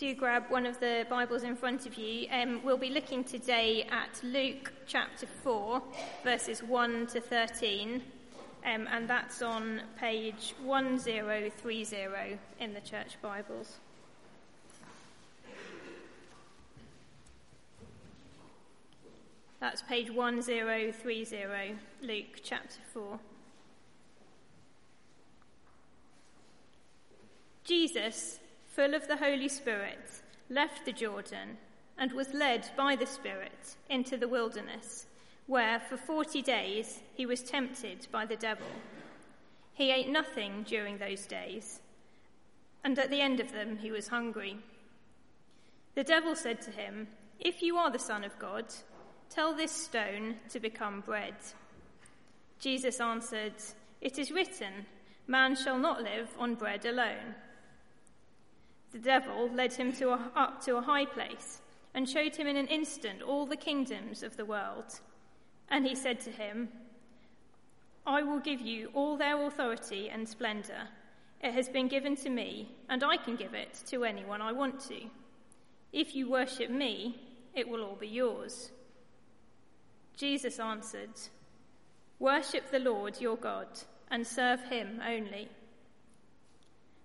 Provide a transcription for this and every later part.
do grab one of the Bibles in front of you. Um, we'll be looking today at Luke chapter 4, verses 1 to 13, um, and that's on page 1030 in the Church Bibles. That's page 1030, Luke chapter 4. Jesus full of the Holy Spirit, left the Jordan and was led by the Spirit into the wilderness, where for forty days he was tempted by the devil. He ate nothing during those days, and at the end of them he was hungry. The devil said to him, If you are the Son of God, tell this stone to become bread. Jesus answered, It is written, Man shall not live on bread alone. The devil led him to a, up to a high place and showed him in an instant all the kingdoms of the world. And he said to him, I will give you all their authority and splendor. It has been given to me, and I can give it to anyone I want to. If you worship me, it will all be yours. Jesus answered, Worship the Lord your God and serve him only.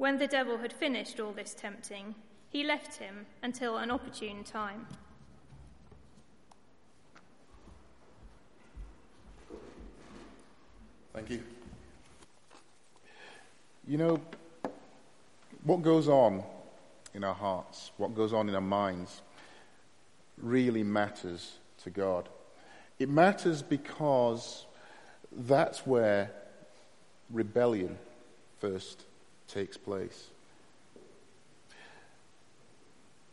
When the devil had finished all this tempting, he left him until an opportune time. Thank you. You know, what goes on in our hearts, what goes on in our minds, really matters to God. It matters because that's where rebellion first takes place.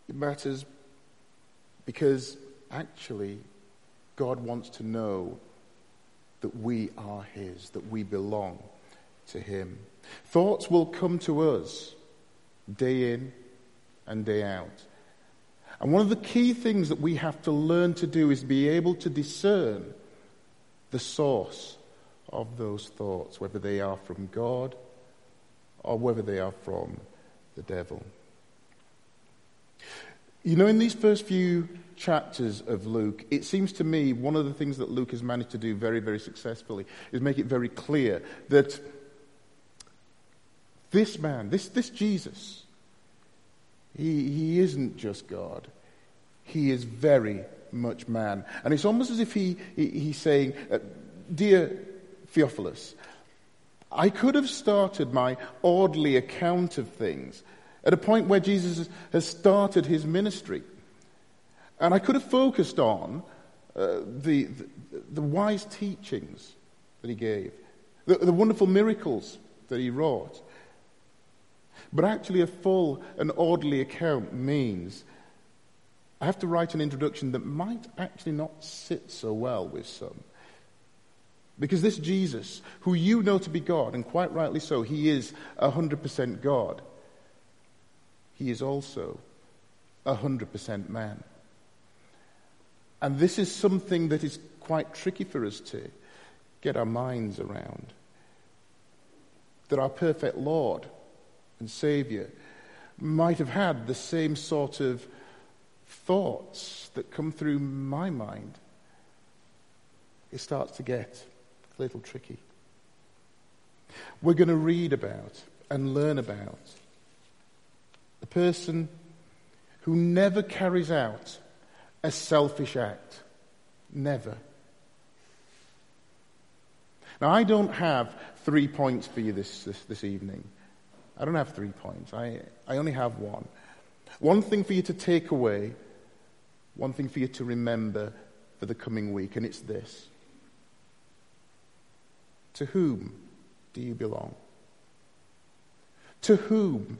It matters because actually God wants to know that we are His, that we belong to Him. Thoughts will come to us day in and day out. And one of the key things that we have to learn to do is be able to discern the source of those thoughts, whether they are from God or whether they are from the devil. You know, in these first few chapters of Luke, it seems to me one of the things that Luke has managed to do very, very successfully is make it very clear that this man, this, this Jesus, he, he isn't just God. He is very much man. And it's almost as if he, he he's saying, uh, Dear Theophilus, I could have started my orderly account of things at a point where Jesus has started his ministry. And I could have focused on uh, the, the, the, wise teachings that he gave, the, the wonderful miracles that he wrought. But actually, a full and orderly account means I have to write an introduction that might actually not sit so well with some. Because this Jesus, who you know to be God, and quite rightly so, he is 100% God, he is also 100% man. And this is something that is quite tricky for us to get our minds around. That our perfect Lord and Savior might have had the same sort of thoughts that come through my mind. It starts to get a little tricky. We're going to read about and learn about a person who never carries out a selfish act. Never. Now, I don't have three points for you this, this, this evening. I don't have three points. I, I only have one. One thing for you to take away, one thing for you to remember for the coming week, and it's this to whom do you belong? To whom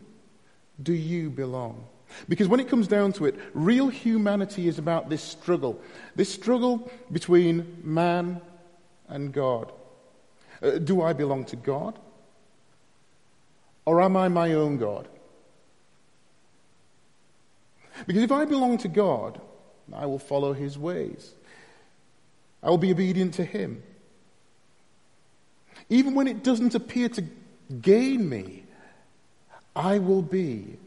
do you belong? Because when it comes down to it, real humanity is about this struggle. This struggle between man and God. Uh, do I belong to God? Or am I my own God? Because if I belong to God, I will follow his ways. I will be obedient to him. Even when it doesn't appear to gain me, I will be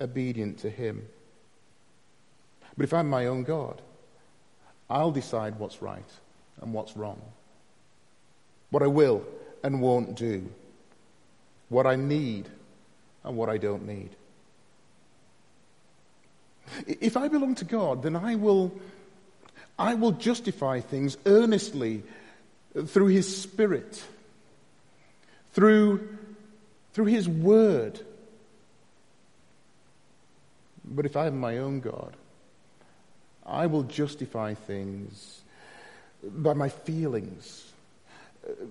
obedient to him. But if I'm my own God, I'll decide what's right and what's wrong, what I will and won't do, what I need and what I don't need. If I belong to God, then I will, I will justify things earnestly through His Spirit, through, through His Word. But if I am my own God, I will justify things by my feelings,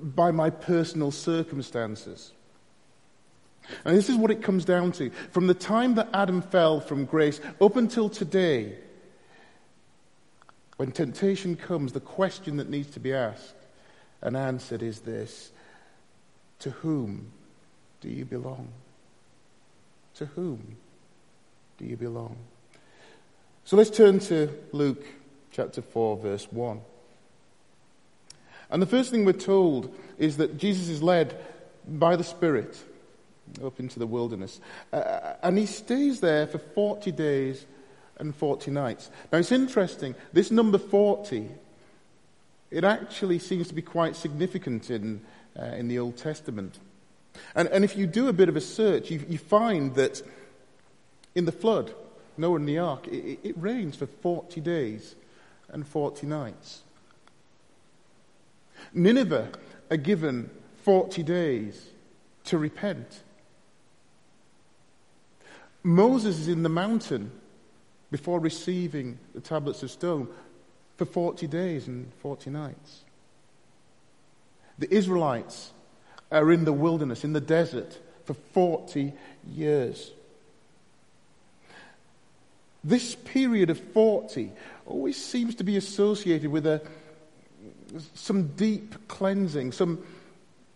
by my personal circumstances. And this is what it comes down to. From the time that Adam fell from grace up until today, when temptation comes, the question that needs to be asked and answered is this To whom do you belong? To whom do you belong? So let's turn to Luke chapter 4, verse 1. And the first thing we're told is that Jesus is led by the Spirit up into the wilderness. Uh, and he stays there for 40 days and 40 nights. Now it's interesting, this number 40, it actually seems to be quite significant in, uh, in the Old Testament. And, and if you do a bit of a search, you, you find that in the flood, Noah and the ark, it, it rains for 40 days and 40 nights. Nineveh are given 40 days to repent. Moses is in the mountain before receiving the tablets of stone for 40 days and 40 nights. The Israelites are in the wilderness, in the desert, for 40 years. This period of 40 always seems to be associated with a, some deep cleansing, some,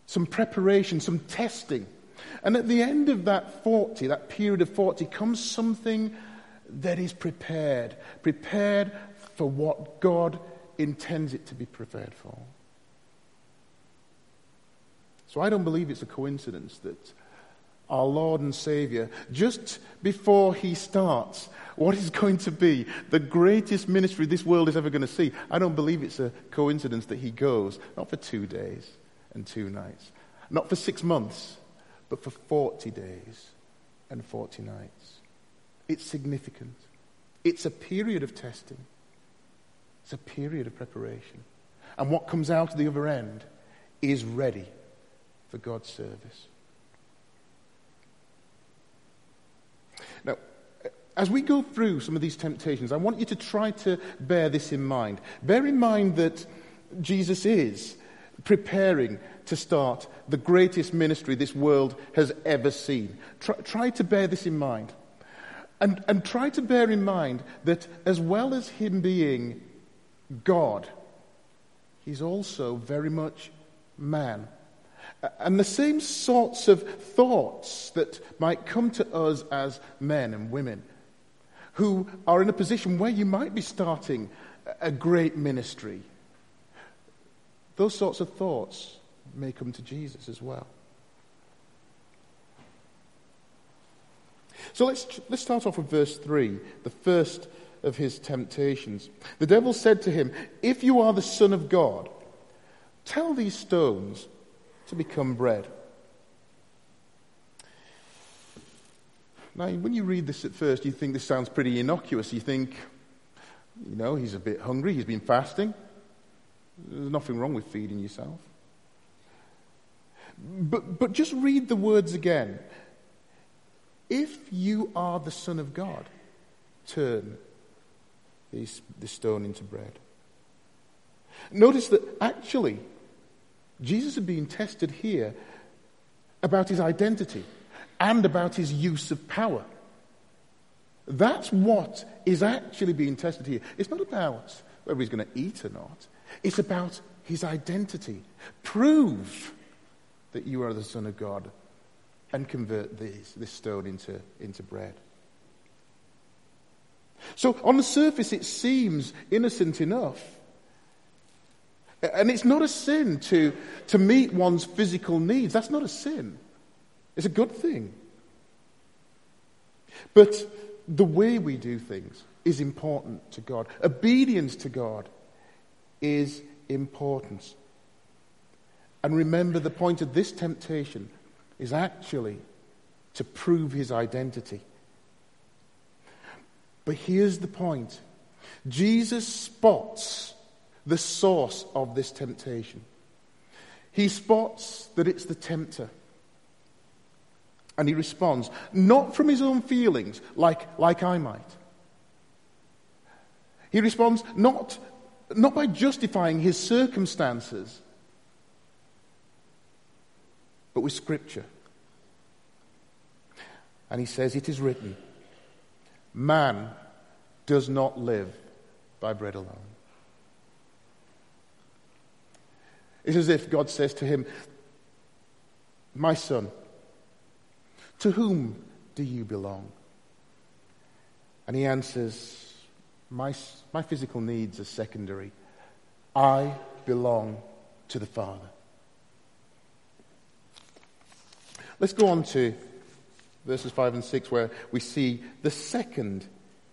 some preparation, some testing. And at the end of that 40, that period of 40, comes something that is prepared, prepared for what God intends it to be prepared for. So I don't believe it's a coincidence that our Lord and Savior, just before he starts what is going to be the greatest ministry this world is ever going to see, I don't believe it's a coincidence that he goes, not for two days and two nights, not for six months, but for 40 days and 40 nights. It's significant. It's a period of testing, it's a period of preparation. And what comes out of the other end is ready for God's service. Now, as we go through some of these temptations, I want you to try to bear this in mind. Bear in mind that Jesus is preparing to start the greatest ministry this world has ever seen. Try, try to bear this in mind. And, and try to bear in mind that as well as him being God, he's also very much man. And the same sorts of thoughts that might come to us as men and women who are in a position where you might be starting a great ministry. Those sorts of thoughts may come to Jesus as well. So let's, let's start off with verse 3, the first of his temptations. The devil said to him, If you are the Son of God, tell these stones to become bread. Now, when you read this at first, you think this sounds pretty innocuous. You think, you know, he's a bit hungry, he's been fasting. There's nothing wrong with feeding yourself. But, but just read the words again. If you are the Son of God, turn this stone into bread. Notice that actually, Jesus had been tested here about his identity and about his use of power. That's what is actually being tested here. It's not about whether he's going to eat or not, it's about his identity. Prove that you are the Son of God and convert this, this stone into, into bread. So, on the surface, it seems innocent enough. And it's not a sin to, to meet one's physical needs. That's not a sin. It's a good thing. But the way we do things is important to God. Obedience to God is important. And remember, the point of this temptation is actually to prove his identity. But here's the point Jesus spots the source of this temptation. He spots that it's the tempter. And he responds, not from his own feelings, like, like I might. He responds not, not by justifying his circumstances, but with Scripture. And he says, It is written, man does not live by bread alone. It's as if God says to him, My son, to whom do you belong? And he answers, My, my physical needs are secondary. I belong to the Father. Let's go on to verses 5 and 6, where we see the second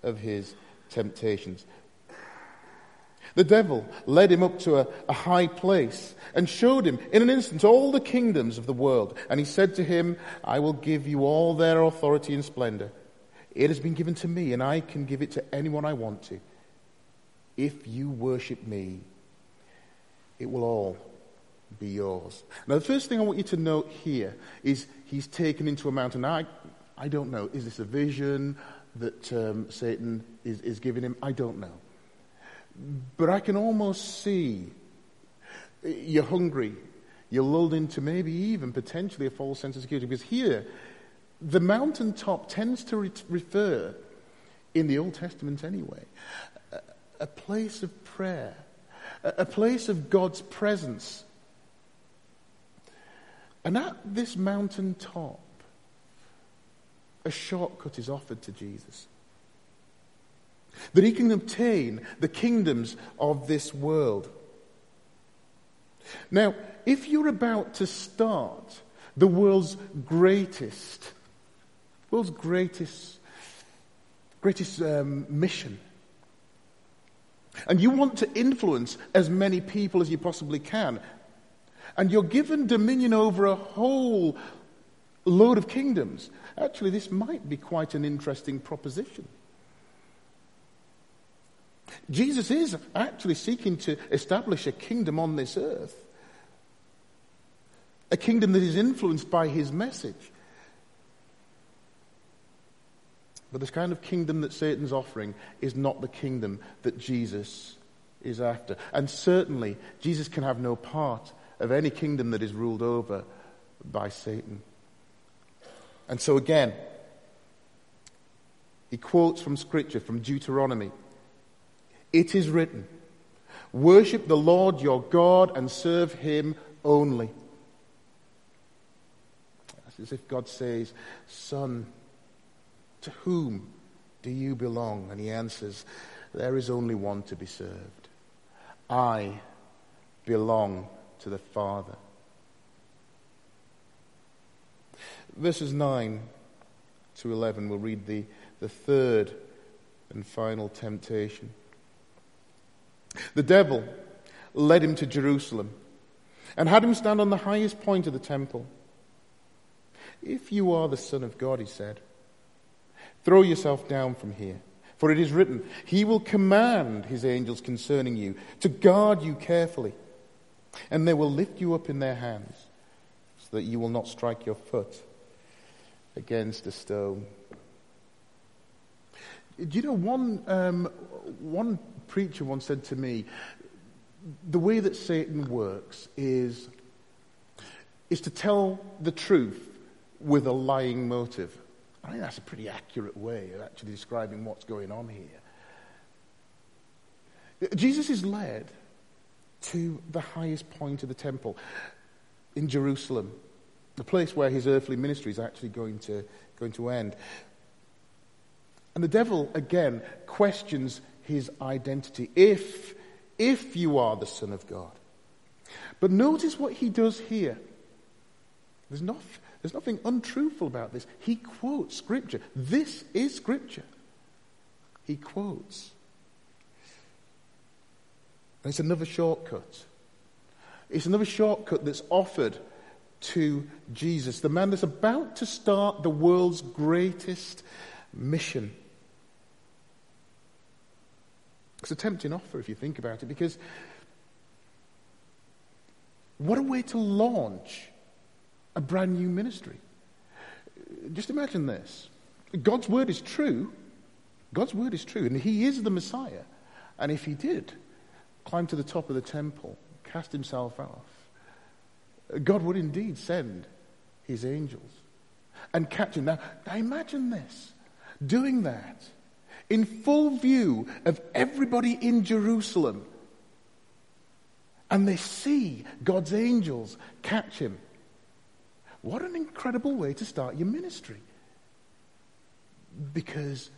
of his temptations. The devil led him up to a, a, high place and showed him in an instant all the kingdoms of the world. And he said to him, I will give you all their authority and splendor. It has been given to me, and I can give it to anyone I want to. If you worship me, it will all be yours. Now, the first thing I want you to note here is he's taken into a mountain. Now, I, I don't know. Is this a vision that um, Satan is, is giving him? I don't know. But I can almost see eh, you're hungry. You're lulled into maybe even potentially a false sense of security. Because here, the mountaintop tends to re- refer, in the Old Testament anyway, a, a place of prayer, a, a place of God's presence. And at this mountaintop, a shortcut is offered to Jesus that he can obtain the kingdoms of this world. Now, if you're about to start the world's greatest, world's greatest, greatest um, mission, and you want to influence as many people as you possibly can, and you're given dominion over a whole load of kingdoms, actually, this might be quite an interesting proposition. Jesus is actually seeking to establish a kingdom on this earth, a kingdom that is influenced by his message. But this kind of kingdom that Satan's offering is not the kingdom that Jesus is after. And certainly, Jesus can have no part of any kingdom that is ruled over by Satan. And so, again, he quotes from Scripture, from Deuteronomy it is written, Worship the Lord your God and serve him only. It's as if God says, Son, to whom do you belong? And he answers, There is only one to be served. I belong to the Father. Verses 9 to 11, we'll read the, the third and final temptation. The devil led him to Jerusalem and had him stand on the highest point of the temple. If you are the Son of God, he said, throw yourself down from here. For it is written, He will command His angels concerning you to guard you carefully, and they will lift you up in their hands, so that you will not strike your foot against a stone. Do you know one, um, one preacher once said to me, the way that Satan works is, is to tell the truth with a lying motive. I think that's a pretty accurate way of actually describing what's going on here. Jesus is led to the highest point of the temple in Jerusalem, the place where his earthly ministry is actually going to, going to end. And the devil, again, questions his identity. If, if you are the Son of God. But notice what he does here. There's, not, there's nothing untruthful about this. He quotes Scripture. This is Scripture. He quotes. And it's another shortcut. It's another shortcut that's offered to Jesus, the man that's about to start the world's greatest mission. It's a tempting offer if you think about it, because what a way to launch a brand new ministry. Just imagine this God's word is true. God's word is true, and He is the Messiah. And if He did climb to the top of the temple, cast Himself off, God would indeed send His angels and catch Him. Now, now imagine this doing that in full view of everybody in Jerusalem. And they see God's angels catch him. What an incredible way to start your ministry. Because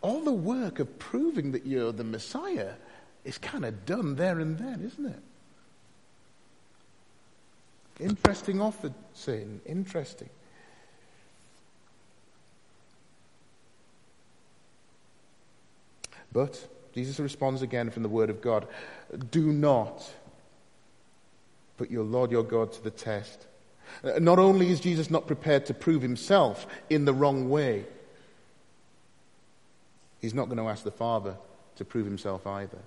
all the work of proving that you're the Messiah is kind of done there and then, isn't it? Interesting offer, Satan. Interesting. But Jesus responds again from the Word of God Do not put your Lord your God to the test. Uh, not only is Jesus not prepared to prove himself in the wrong way, he's not going to ask the Father to prove himself either.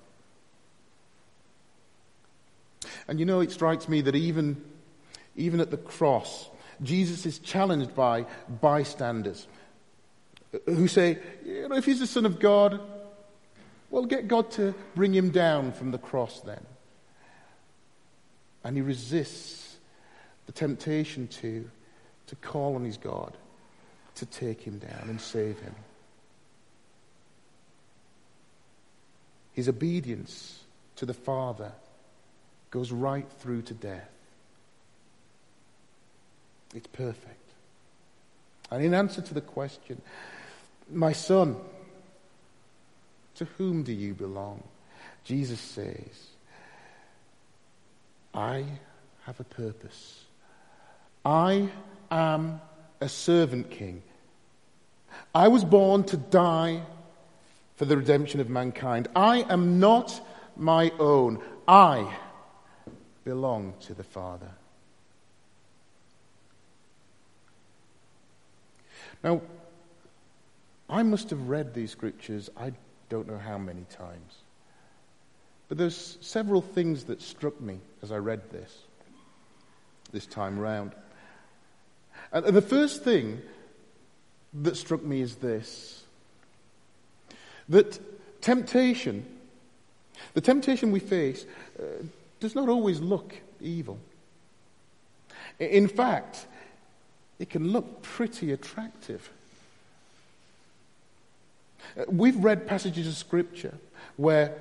And you know, it strikes me that even, even at the cross, Jesus is challenged by bystanders who say, you know, if he's the Son of God, well, get God to bring him down from the cross then. And he resists the temptation to, to call on his God to take him down and save him. His obedience to the Father goes right through to death. It's perfect. And in answer to the question, my son, to whom do you belong? Jesus says, I have a purpose. I am a servant king. I was born to die for the redemption of mankind. I am not my own. I belong to the Father. Now, I must have read these scriptures, I don't know how many times. But there's several things that struck me as I read this, this time round. And the first thing that struck me is this that temptation, the temptation we face, uh, does not always look evil. In fact, it can look pretty attractive. We've read passages of Scripture where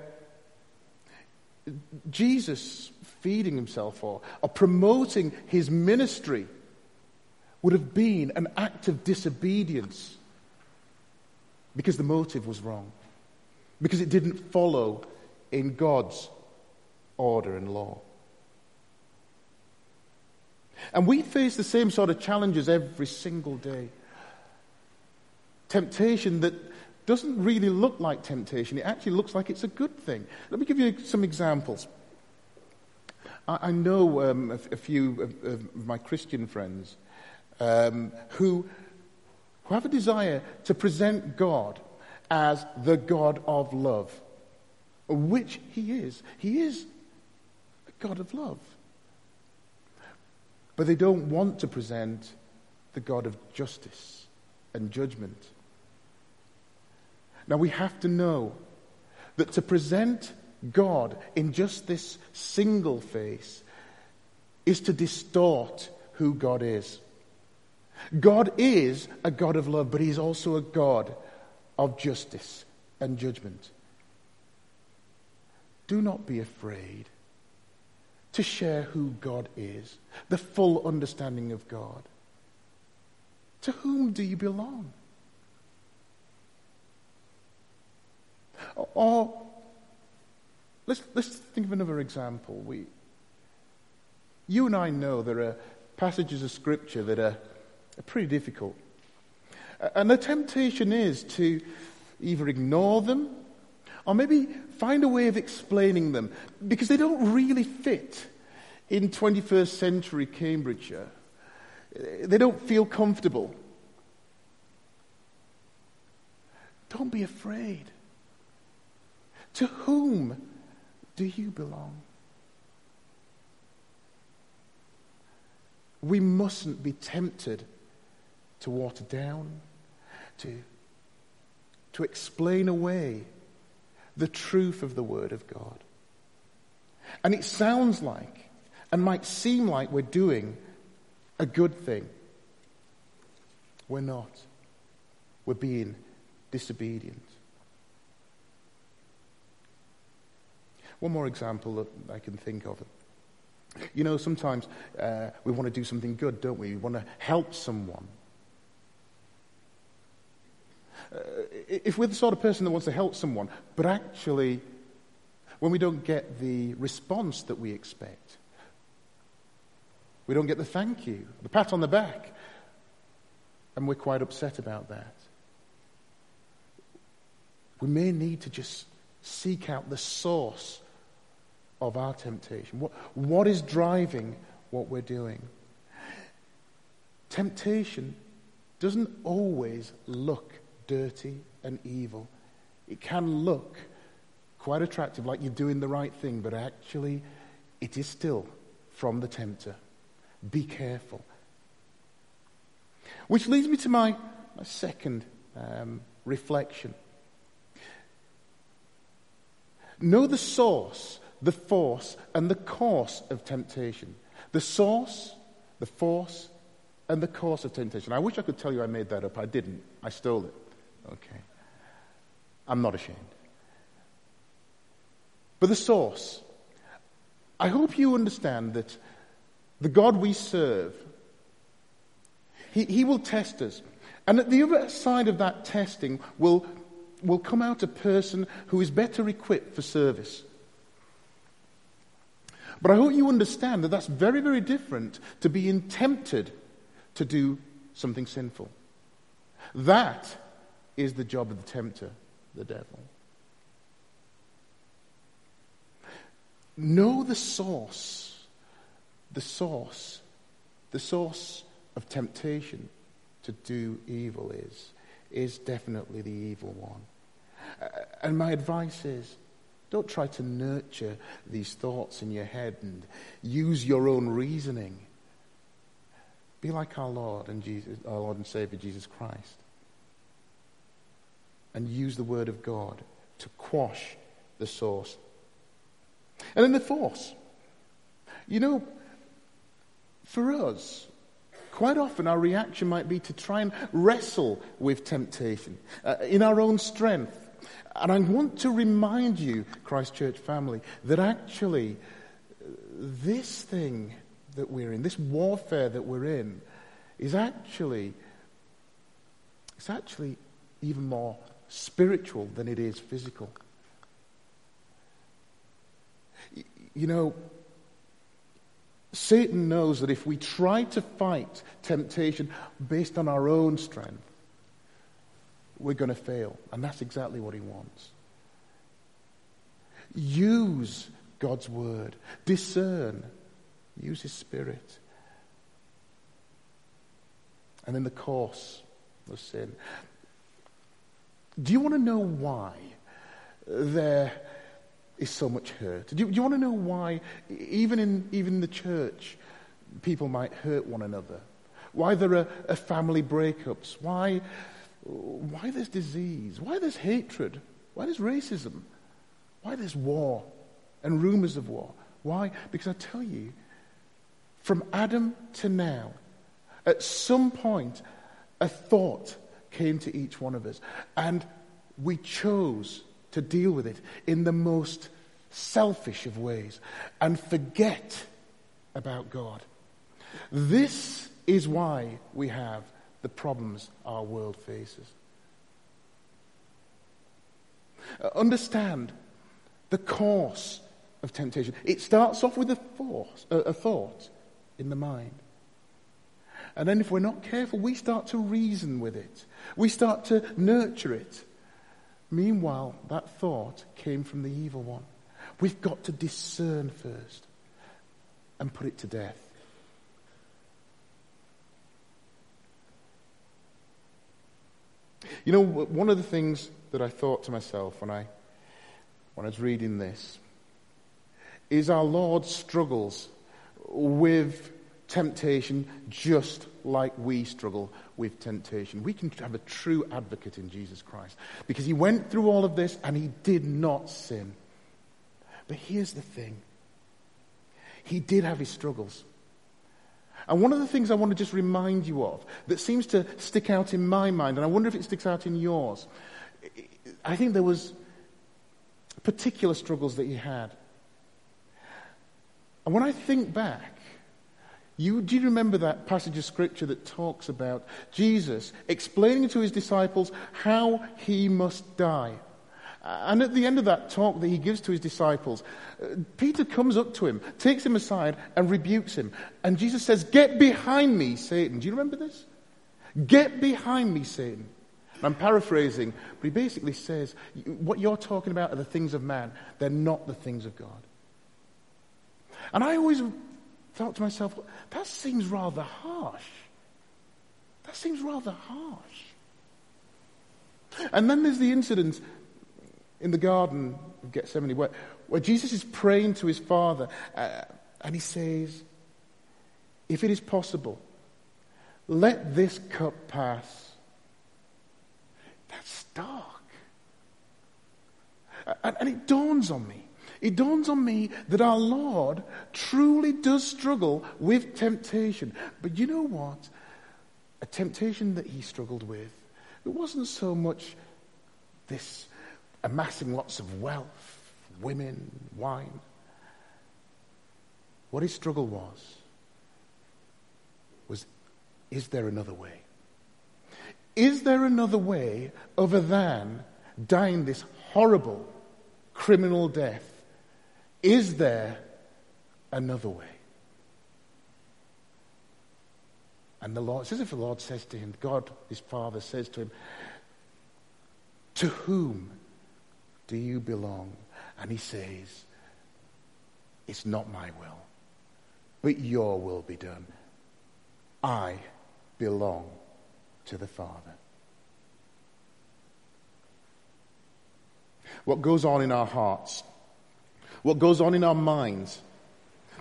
Jesus feeding himself or, or promoting his ministry would have been an act of disobedience because the motive was wrong, because it didn't follow in God's order and law. And we face the same sort of challenges every single day. Temptation that doesn't really look like temptation. It actually looks like it's a good thing. Let me give you some examples. I, I know um, a, a, few of, of, my Christian friends um, who, who have a desire to present God as the God of love, which He is. He is a God of love. But they don't want to present the God of justice and judgment. Now we have to know that to present God in just this single face is to distort who God is. God is a God of love, but He's also a God of justice and judgment. Do not be afraid to share who God is, the full understanding of God. To whom do you belong? Or let's, let's think of another example. We, you and I know there are passages of Scripture that are, are pretty difficult. And the temptation is to either ignore them or maybe find a way of explaining them because they don't really fit in 21st century Cambridgeshire. They don't feel comfortable. Don't be afraid. To whom do you belong? We mustn't be tempted to water down, to, to explain away the truth of the Word of God. And it sounds like, and might seem like we're doing a good thing. We're not. We're being disobedient. One more example that I can think of. You know, sometimes uh, we want to do something good, don't we? We want to help someone. Uh, if we're the sort of person that wants to help someone, but actually, when we don't get the response that we expect, we don't get the thank you, the pat on the back, and we're quite upset about that. We may need to just seek out the source of our temptation? What, what is driving what we're doing? Temptation doesn't always look dirty and evil. It can look quite attractive, like you're doing the right thing, but actually, it is still from the tempter. Be careful. Which leads me to my, my second um, reflection. Know the source the force and the course of temptation. The source, the force, and the course of temptation. I wish I could tell you I made that up. I didn't. I stole it. Okay. I'm not ashamed. But the source. I hope you understand that the God we serve, he, he will test us. And at the other side of that testing will, will come out a person who is better equipped for service. But I hope you understand that that's very, very different to being tempted to do something sinful. That is the job of the tempter, the devil. Know the source, the source, the source of temptation to do evil is, is definitely the evil one. Uh, and my advice is don't try to nurture these thoughts in your head and use your own reasoning. Be like our Lord and Jesus, our Lord and Savior Jesus Christ. And use the word of God to quash the source. And then the force. You know, for us, quite often our reaction might be to try and wrestle with temptation uh, in our own strength and I want to remind you, Christ Church family, that actually this thing that we're in, this warfare that we're in, is actually, it's actually even more spiritual than it is physical. You know, Satan knows that if we try to fight temptation based on our own strength, we're going to fail. And that's exactly what he wants. Use God's word, discern, use his spirit. And then the course of sin. Do you want to know why there is so much hurt? Do you, do you want to know why, even in, even in the church, people might hurt one another? Why there are, are family breakups? Why why this disease, why this hatred, why this racism, why this war and rumors of war. Why? Because I tell you, from Adam to now, At some point, a thought came to each one of us, and we chose to deal with it in the most selfish of ways and forget about God. This is why we have the problems our world faces. Uh, understand the course of temptation. It starts off with a, a, a thought in the mind. And then, if we're not careful, we start to reason with it. We start to nurture it. Meanwhile, that thought came from the evil one. We've got to discern first and put it to death. You know, one of the things that I thought to myself when I, when I was reading this is our Lord struggles with temptation just like we struggle with temptation. We can have a true advocate in Jesus Christ because he went through all of this and he did not sin. But here's the thing he did have his struggles. And one of the things I want to just remind you of that seems to stick out in my mind, and I wonder if it sticks out in yours, I think there was particular struggles that he had. And when I think back, you, do you remember that passage of scripture that talks about Jesus explaining to his disciples how he must die? And at the end of that talk that he gives to his disciples, uh, Peter comes up to him, takes him aside, and rebukes him. And Jesus says, Get behind me, Satan. Do you remember this? Get behind me, Satan. And I'm paraphrasing, but he basically says, What you're talking about are the things of man, they're not the things of God. And I always thought to myself, that seems rather harsh. That seems rather harsh. And then there's the incident in the Garden of Gethsemane where, where Jesus is praying to his Father uh, and he says, If it is possible, let this cup pass. That's dark. And, and it dawns on me it dawns on me that our Lord truly does struggle with temptation. But you know what? A temptation that he struggled with, it wasn't so much this amassing lots of wealth, women, wine. What his struggle was, was is there another way? Is there another way other than dying this horrible criminal death is there another way? And the Lord, as if the Lord says to him, God, his father, says to him, To whom do you belong? And he says, It's not my will, but your will be done. I belong to the Father. What goes on in our hearts what goes on in our minds,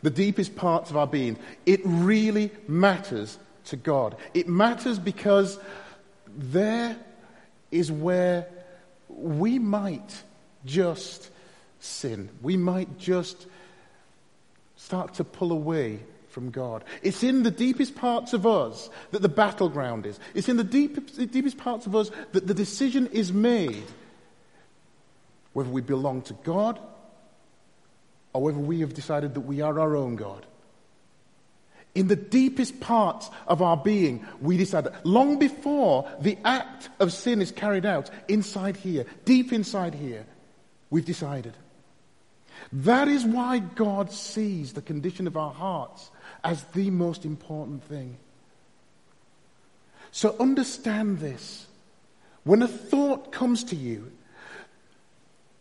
the deepest parts of our being, it really matters to God. It matters because there is where we might just sin. We might just start to pull away from God. It's in the deepest parts of us that the battleground is. It's in the deepest, deepest parts of us that the decision is made whether we belong to God or whether we have decided that we are our own God. In the deepest parts of our being, we decide that long before the act of sin is carried out, inside here, deep inside here, we've decided. That is why God sees the condition of our hearts as the most important thing. So understand this. When a thought comes to you,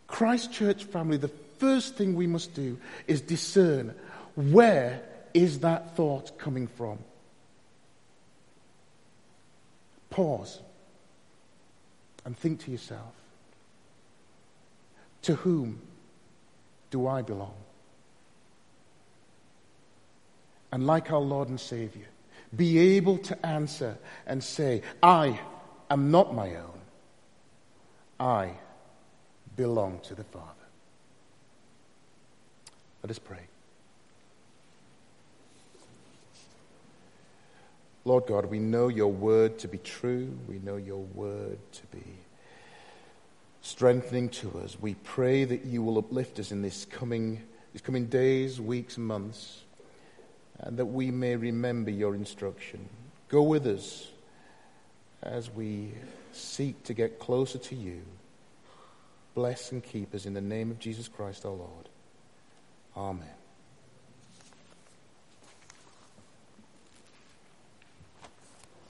Christ Church family, the first thing we must do is discern where is that thought coming from? Pause and think to yourself to whom do I belong? And like our Lord and Savior, be able to answer and say, I am not my own. I belong to the Father. Let us pray. Lord God, we know your word to be true. We know your word to be strengthening to us. We pray that you will uplift us in this coming, these coming days, weeks, months, and that we may remember your instruction. Go with us as we seek to get closer to you. Bless and keep us in the name of Jesus Christ our Lord. Amen.